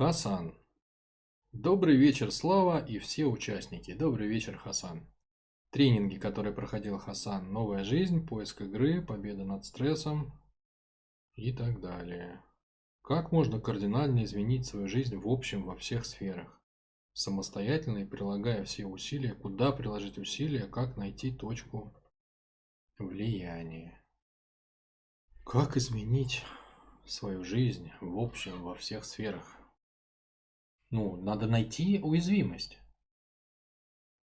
Хасан. Добрый вечер, Слава и все участники. Добрый вечер, Хасан. Тренинги, которые проходил Хасан. Новая жизнь, поиск игры, победа над стрессом и так далее. Как можно кардинально изменить свою жизнь в общем во всех сферах? Самостоятельно и прилагая все усилия, куда приложить усилия, как найти точку влияния. Как изменить свою жизнь в общем во всех сферах? Ну, надо найти уязвимость.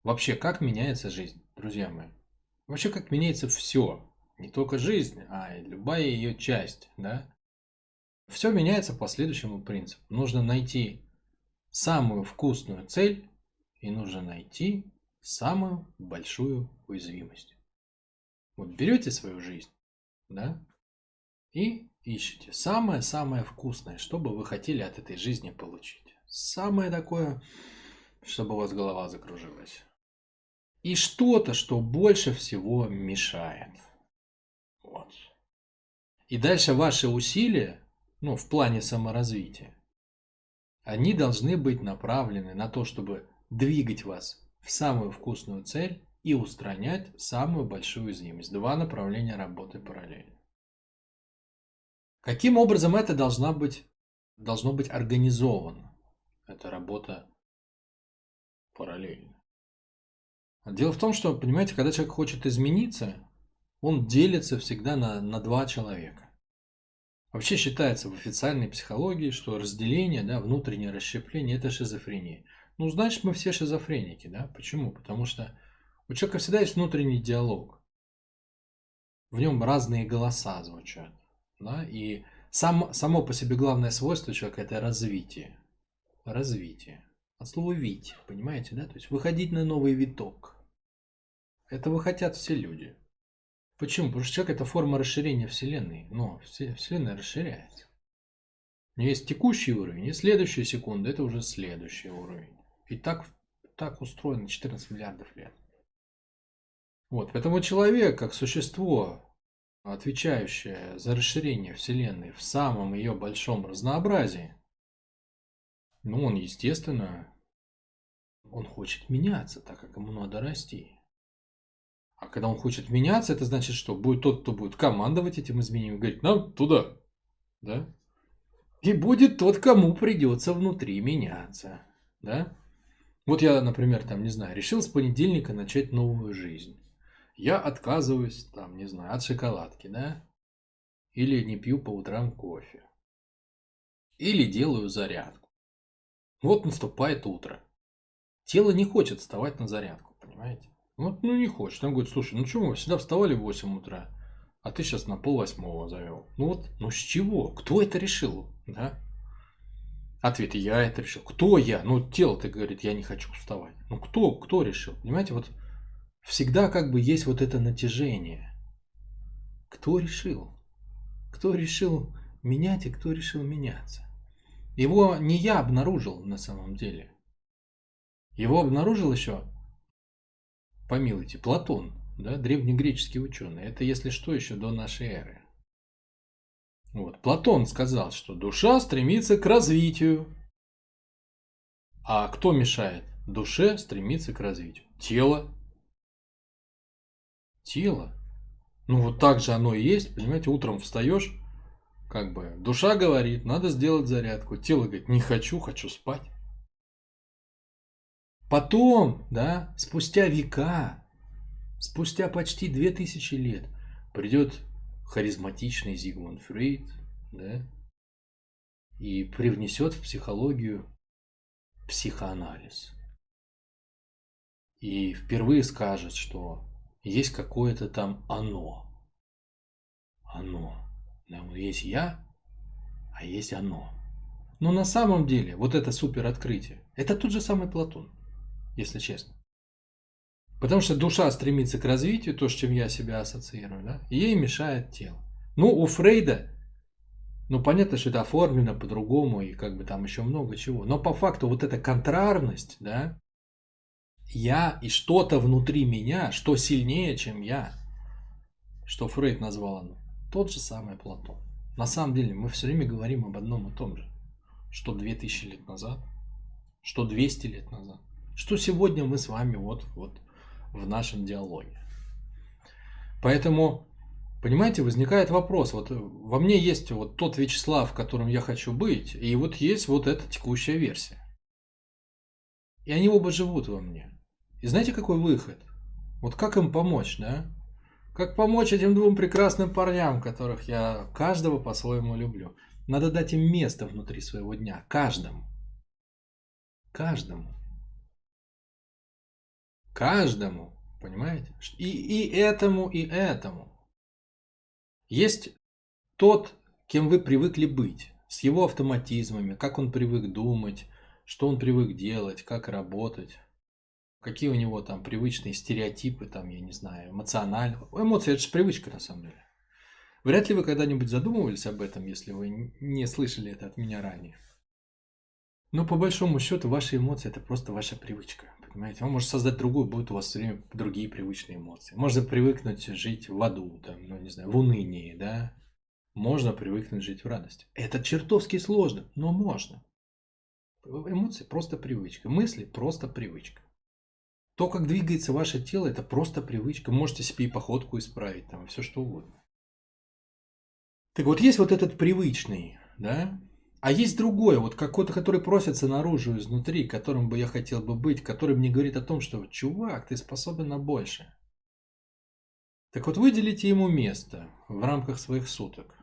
Вообще, как меняется жизнь, друзья мои? Вообще, как меняется все. Не только жизнь, а и любая ее часть, да? Все меняется по следующему принципу. Нужно найти самую вкусную цель и нужно найти самую большую уязвимость. Вот берете свою жизнь, да, и ищете самое-самое вкусное, что бы вы хотели от этой жизни получить. Самое такое, чтобы у вас голова закружилась. И что-то, что больше всего мешает. Вот. И дальше ваши усилия, ну, в плане саморазвития, они должны быть направлены на то, чтобы двигать вас в самую вкусную цель и устранять самую большую уязвимость. Два направления работы параллельно. Каким образом это должна быть, должно быть организовано? Это работа параллельно. Дело в том, что, понимаете, когда человек хочет измениться, он делится всегда на, на два человека. Вообще считается в официальной психологии, что разделение, да, внутреннее расщепление – это шизофрения. Ну, значит, мы все шизофреники, да? Почему? Потому что у человека всегда есть внутренний диалог. В нем разные голоса звучат, да? И сам, само по себе главное свойство человека – это развитие развитие. От слова «вить», понимаете, да? То есть выходить на новый виток. Этого хотят все люди. Почему? Потому что человек – это форма расширения Вселенной. Но Вселенная расширяется. У нее есть текущий уровень, и следующая секунда – это уже следующий уровень. И так, так устроено 14 миллиардов лет. Вот, поэтому человек, как существо, отвечающее за расширение Вселенной в самом ее большом разнообразии, ну, он, естественно, он хочет меняться, так как ему надо расти. А когда он хочет меняться, это значит, что будет тот, кто будет командовать этим изменением, говорить, нам туда, да? И будет тот, кому придется внутри меняться, да? Вот я, например, там, не знаю, решил с понедельника начать новую жизнь. Я отказываюсь, там, не знаю, от шоколадки, да? Или не пью по утрам кофе. Или делаю зарядку. Вот наступает утро. Тело не хочет вставать на зарядку, понимаете? Вот, ну не хочет. Он говорит, слушай, ну что мы всегда вставали в 8 утра, а ты сейчас на пол восьмого завел. Ну вот, ну с чего? Кто это решил? Да? Ответ, я это решил. Кто я? Ну тело-то говорит, я не хочу вставать. Ну кто, кто решил? Понимаете, вот всегда как бы есть вот это натяжение. Кто решил? Кто решил менять и кто решил меняться? Его не я обнаружил на самом деле. Его обнаружил еще, помилуйте, Платон, да, древнегреческий ученый. Это, если что, еще до нашей эры. Вот. Платон сказал, что душа стремится к развитию. А кто мешает? Душе стремиться к развитию. Тело. Тело. Ну вот так же оно и есть. Понимаете, утром встаешь, как бы душа говорит, надо сделать зарядку. Тело говорит, не хочу, хочу спать. Потом, да, спустя века, спустя почти две тысячи лет, придет харизматичный Зигмунд Фрейд, да, и привнесет в психологию психоанализ. И впервые скажет, что есть какое-то там оно. Оно. Есть я, а есть оно. Но на самом деле вот это супер открытие, это тот же самый Платон, если честно. Потому что душа стремится к развитию, то, с чем я себя ассоциирую, да, и ей мешает тело. Ну, у Фрейда, ну, понятно, что это оформлено по-другому, и как бы там еще много чего. Но по факту вот эта контрарность, да, я и что-то внутри меня, что сильнее, чем я, что Фрейд назвал оно, тот же самый Платон. На самом деле мы все время говорим об одном и том же. что 2000 лет назад, что 200 лет назад, что сегодня мы с вами вот, вот в нашем диалоге. Поэтому, понимаете, возникает вопрос, вот во мне есть вот тот Вячеслав, которым я хочу быть, и вот есть вот эта текущая версия. И они оба живут во мне. И знаете, какой выход? Вот как им помочь, да? Как помочь этим двум прекрасным парням, которых я каждого по-своему люблю? Надо дать им место внутри своего дня. Каждому. Каждому. Каждому. Понимаете? И, и этому, и этому. Есть тот, кем вы привыкли быть. С его автоматизмами, как он привык думать, что он привык делать, как работать. Какие у него там привычные стереотипы, там, я не знаю, эмоциональные. Эмоции это же привычка на самом деле. Вряд ли вы когда-нибудь задумывались об этом, если вы не слышали это от меня ранее. Но по большому счету ваши эмоции это просто ваша привычка. Понимаете? Он может создать другую, будут у вас все время другие привычные эмоции. Можно привыкнуть жить в аду, там, ну не знаю, в унынии, да. Можно привыкнуть жить в радости. Это чертовски сложно, но можно. Эмоции просто привычка. Мысли просто привычка. То, как двигается ваше тело, это просто привычка. Можете себе и походку исправить, там, все что угодно. Так вот, есть вот этот привычный, да, а есть другое, вот какой-то, который просится наружу изнутри, которым бы я хотел бы быть, который мне говорит о том, что, чувак, ты способен на больше. Так вот, выделите ему место в рамках своих суток.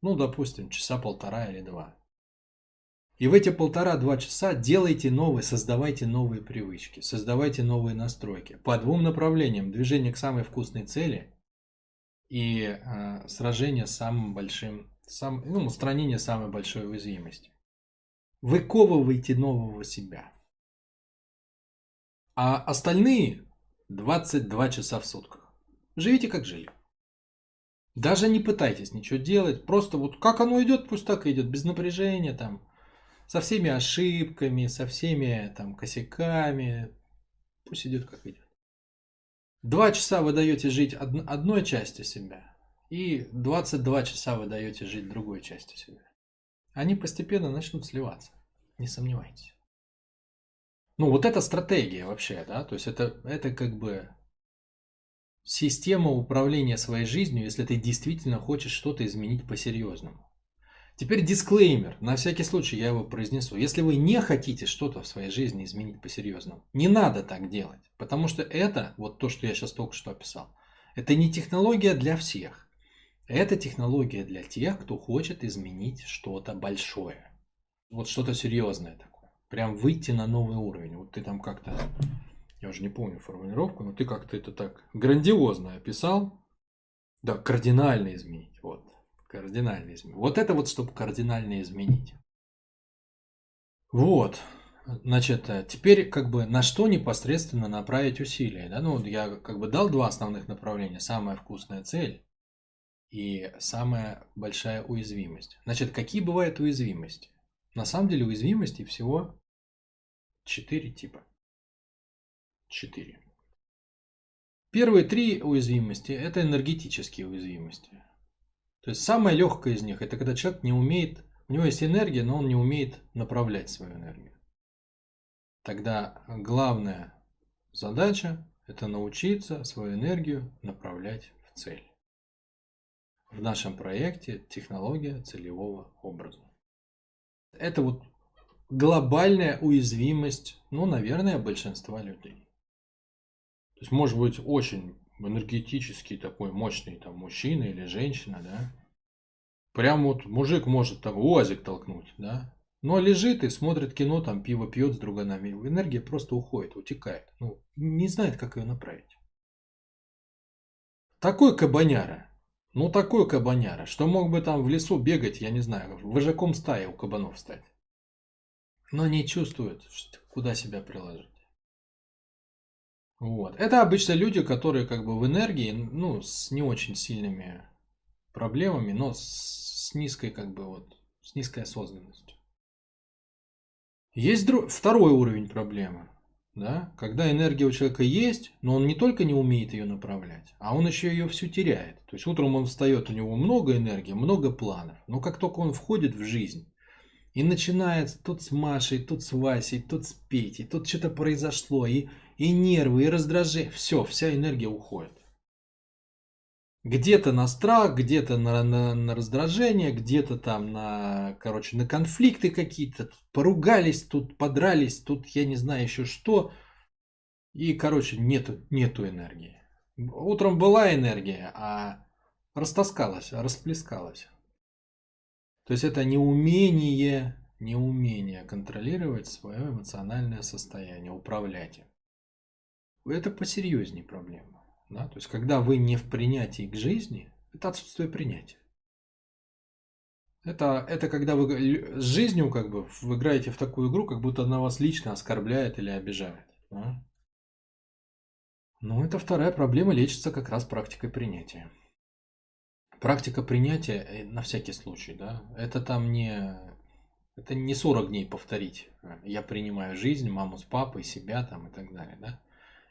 Ну, допустим, часа полтора или два. И в эти полтора-два часа делайте новые, создавайте новые привычки, создавайте новые настройки. По двум направлениям. Движение к самой вкусной цели и э, сражение с самым большим, сам, ну, устранение самой большой уязвимости. Выковывайте нового себя. А остальные 22 часа в сутках. Живите как жили. Даже не пытайтесь ничего делать, просто вот как оно идет, пусть так и идет, без напряжения там, со всеми ошибками, со всеми там косяками, пусть идет как идет. Два часа вы даете жить одной части себя, и 22 часа вы даете жить другой части себя. Они постепенно начнут сливаться, не сомневайтесь. Ну, вот это стратегия вообще, да, то есть это, это как бы система управления своей жизнью, если ты действительно хочешь что-то изменить по-серьезному. Теперь дисклеймер, на всякий случай я его произнесу. Если вы не хотите что-то в своей жизни изменить по-серьезному, не надо так делать. Потому что это, вот то, что я сейчас только что описал, это не технология для всех. Это технология для тех, кто хочет изменить что-то большое. Вот что-то серьезное такое. Прям выйти на новый уровень. Вот ты там как-то, я уже не помню формулировку, но ты как-то это так грандиозно описал. Да, кардинально изменить. Вот. Кардинально изменить. Вот это вот, чтобы кардинально изменить. Вот. Значит, э, теперь как бы на что непосредственно направить усилия. Да? Ну, я как бы дал два основных направления. Самая вкусная цель и самая большая уязвимость. Значит, какие бывают уязвимости? На самом деле уязвимости всего четыре типа. Четыре. Первые три уязвимости – это энергетические уязвимости. То есть самая легкая из них, это когда человек не умеет, у него есть энергия, но он не умеет направлять свою энергию. Тогда главная задача – это научиться свою энергию направлять в цель. В нашем проекте технология целевого образа. Это вот глобальная уязвимость, ну, наверное, большинства людей. То есть, может быть, очень энергетический такой мощный там мужчина или женщина, да, прям вот мужик может там УАЗик толкнуть, да, но лежит и смотрит кино, там пиво пьет с друганами, энергия просто уходит, утекает, ну, не знает, как ее направить. Такой кабаняра, ну такой кабаняра, что мог бы там в лесу бегать, я не знаю, вожаком стаи у кабанов стать. Но не чувствует, куда себя приложить. Вот. Это обычно люди, которые как бы в энергии, ну, с не очень сильными проблемами, но с низкой как бы вот, с низкой осознанностью. Есть друг... второй уровень проблемы, да, когда энергия у человека есть, но он не только не умеет ее направлять, а он еще ее всю теряет. То есть утром он встает, у него много энергии, много планов, но как только он входит в жизнь, И начинается тут с Машей, тут с Васей, тут с Петей, тут что-то произошло, и, и нервы, и раздражение. Все, вся энергия уходит. Где-то на страх, где-то на, на, на раздражение, где-то там на, короче, на конфликты какие-то. Поругались, тут подрались, тут я не знаю еще что. И, короче, нету, нету энергии. Утром была энергия, а растаскалась, расплескалась. То есть это неумение, неумение контролировать свое эмоциональное состояние, управлять им. Это посерьезнее проблема. Да? То есть когда вы не в принятии к жизни, это отсутствие принятия. Это, это когда вы с жизнью как бы вы играете в такую игру, как будто она вас лично оскорбляет или обижает. Да? Ну, это вторая проблема лечится как раз практикой принятия. Практика принятия, э, на всякий случай, да, это там не, это не 40 дней повторить. Я принимаю жизнь, маму с папой, себя там и так далее, да.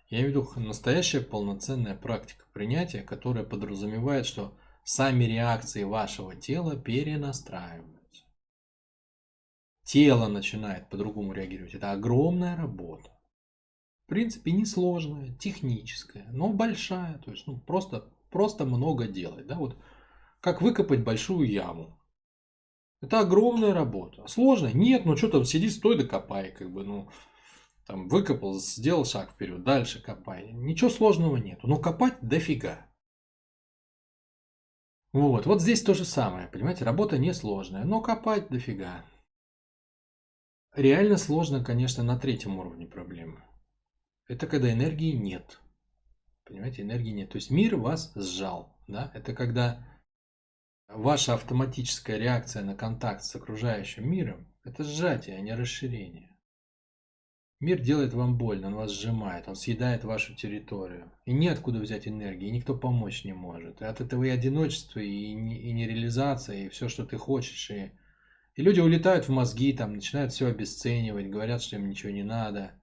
Я имею в виду настоящая полноценная практика принятия, которая подразумевает, что сами реакции вашего тела перенастраиваются. Тело начинает по-другому реагировать. Это огромная работа. В принципе, несложная, техническая, но большая. То есть, ну, просто, просто много делать. Да? Вот как выкопать большую яму. Это огромная работа. Сложная? Нет, ну что там, сиди, стой, докопай, как бы, ну, там, выкопал, сделал шаг вперед, дальше копай. Ничего сложного нету, но копать дофига. Вот, вот здесь то же самое, понимаете, работа несложная, но копать дофига. Реально сложно, конечно, на третьем уровне проблемы. Это когда энергии нет. Понимаете, энергии нет. То есть мир вас сжал. Да? Это когда Ваша автоматическая реакция на контакт с окружающим миром – это сжатие, а не расширение. Мир делает вам больно, он вас сжимает, он съедает вашу территорию. И неоткуда взять энергии, никто помочь не может. И от этого и одиночество, и, и нереализация, и все, что ты хочешь. И, и люди улетают в мозги, там, начинают все обесценивать, говорят, что им ничего не надо.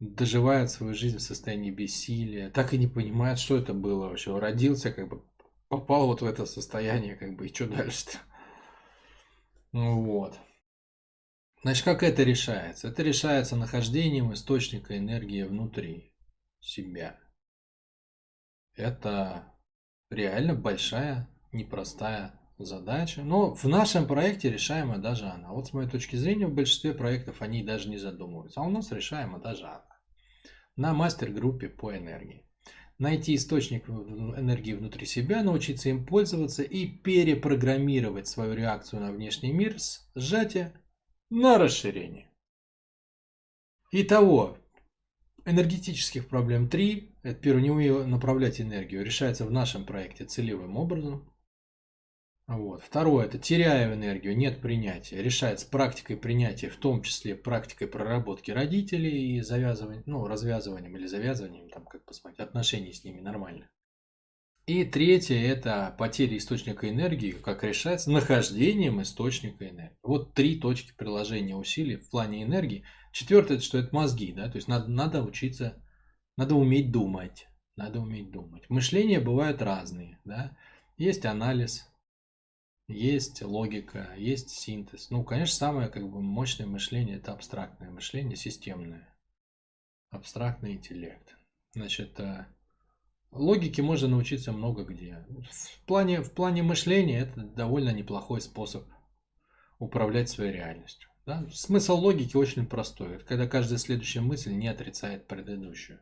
Доживают свою жизнь в состоянии бессилия, так и не понимают, что это было вообще. Родился как бы попал вот в это состояние, как бы, и что дальше-то? Ну вот. Значит, как это решается? Это решается нахождением источника энергии внутри себя. Это реально большая, непростая задача. Но в нашем проекте решаема даже она. Вот с моей точки зрения, в большинстве проектов они даже не задумываются. А у нас решаема даже она. На мастер-группе по энергии найти источник энергии внутри себя, научиться им пользоваться и перепрограммировать свою реакцию на внешний мир с сжатия на расширение. Итого, энергетических проблем 3. Это первое, не умею направлять энергию, решается в нашем проекте целевым образом. Вот. Второе, это теряю энергию, нет принятия. Решается практикой принятия, в том числе практикой проработки родителей и завязыванием, ну, развязыванием или завязыванием, там, как посмотреть, отношений с ними нормально. И третье, это потеря источника энергии, как решается нахождением источника энергии. Вот три точки приложения усилий в плане энергии. Четвертое, это что это мозги, да, то есть надо, надо учиться, надо уметь думать, надо уметь думать. Мышления бывают разные, да. Есть анализ, есть логика, есть синтез. Ну, конечно, самое как бы мощное мышление это абстрактное мышление, системное. Абстрактный интеллект. Значит, э, логике можно научиться много где. В плане, в плане мышления это довольно неплохой способ управлять своей реальностью. Да? Смысл логики очень простой. Это когда каждая следующая мысль не отрицает предыдущую.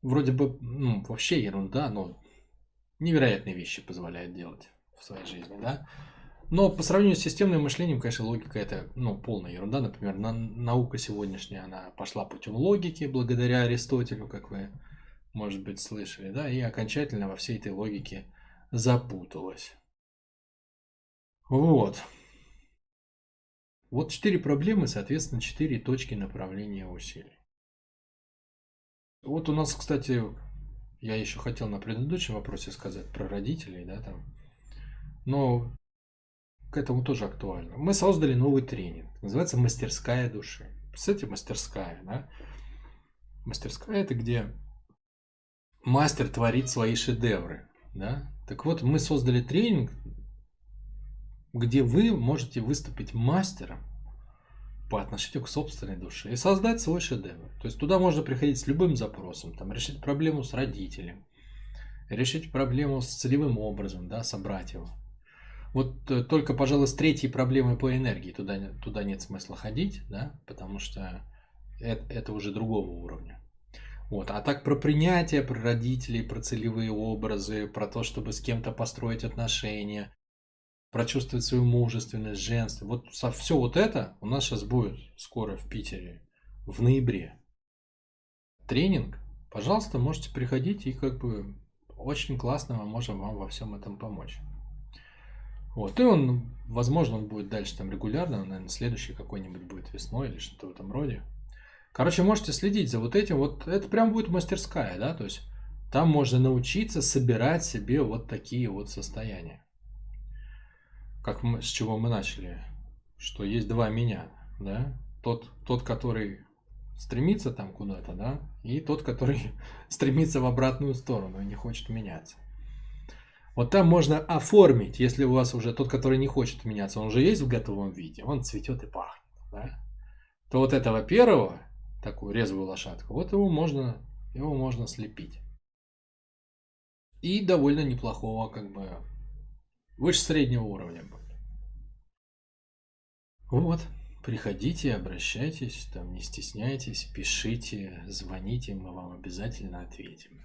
Вроде бы, ну, вообще ерунда, но невероятные вещи позволяет делать своей жизни, да. Но по сравнению с системным мышлением, конечно, логика это ну, полная ерунда. Например, на, наука сегодняшняя, она пошла путем логики благодаря Аристотелю, как вы, может быть, слышали, да, и окончательно во всей этой логике запуталась. Вот. Вот четыре проблемы, соответственно, четыре точки направления усилий. Вот у нас, кстати, я еще хотел на предыдущем вопросе сказать про родителей, да, там, но к этому тоже актуально. Мы создали новый тренинг. Называется «Мастерская души». Представляете, мастерская, да? Мастерская – это где мастер творит свои шедевры, да? Так вот, мы создали тренинг, где вы можете выступить мастером по отношению к собственной душе и создать свой шедевр. То есть туда можно приходить с любым запросом, там, решить проблему с родителем, решить проблему с целевым образом, да, собрать его. Вот э, только, пожалуй, с третьей проблемой по энергии туда, туда нет смысла ходить, да, потому что это, это уже другого уровня. Вот. А так про принятие, про родителей, про целевые образы, про то, чтобы с кем-то построить отношения, прочувствовать свою мужественность, женство. Вот все вот это у нас сейчас будет скоро в Питере, в ноябре. Тренинг, пожалуйста, можете приходить и как бы очень классно мы можем вам во всем этом помочь. Вот, и он, возможно, он будет дальше там регулярно, наверное, следующий какой-нибудь будет весной или что-то в этом роде. Короче, можете следить за вот этим. Вот это прям будет мастерская, да, то есть там можно научиться собирать себе вот такие вот состояния. Как мы, с чего мы начали, что есть два меня, да, тот, тот, который стремится там куда-то, да, и тот, который стремится в обратную сторону и не хочет меняться. Вот там можно оформить, если у вас уже тот, который не хочет меняться, он уже есть в готовом виде, он цветет и пахнет, да? то вот этого первого, такую резвую лошадку, вот его можно, его можно слепить. И довольно неплохого, как бы, выше среднего уровня. Вот, приходите, обращайтесь, там не стесняйтесь, пишите, звоните, мы вам обязательно ответим.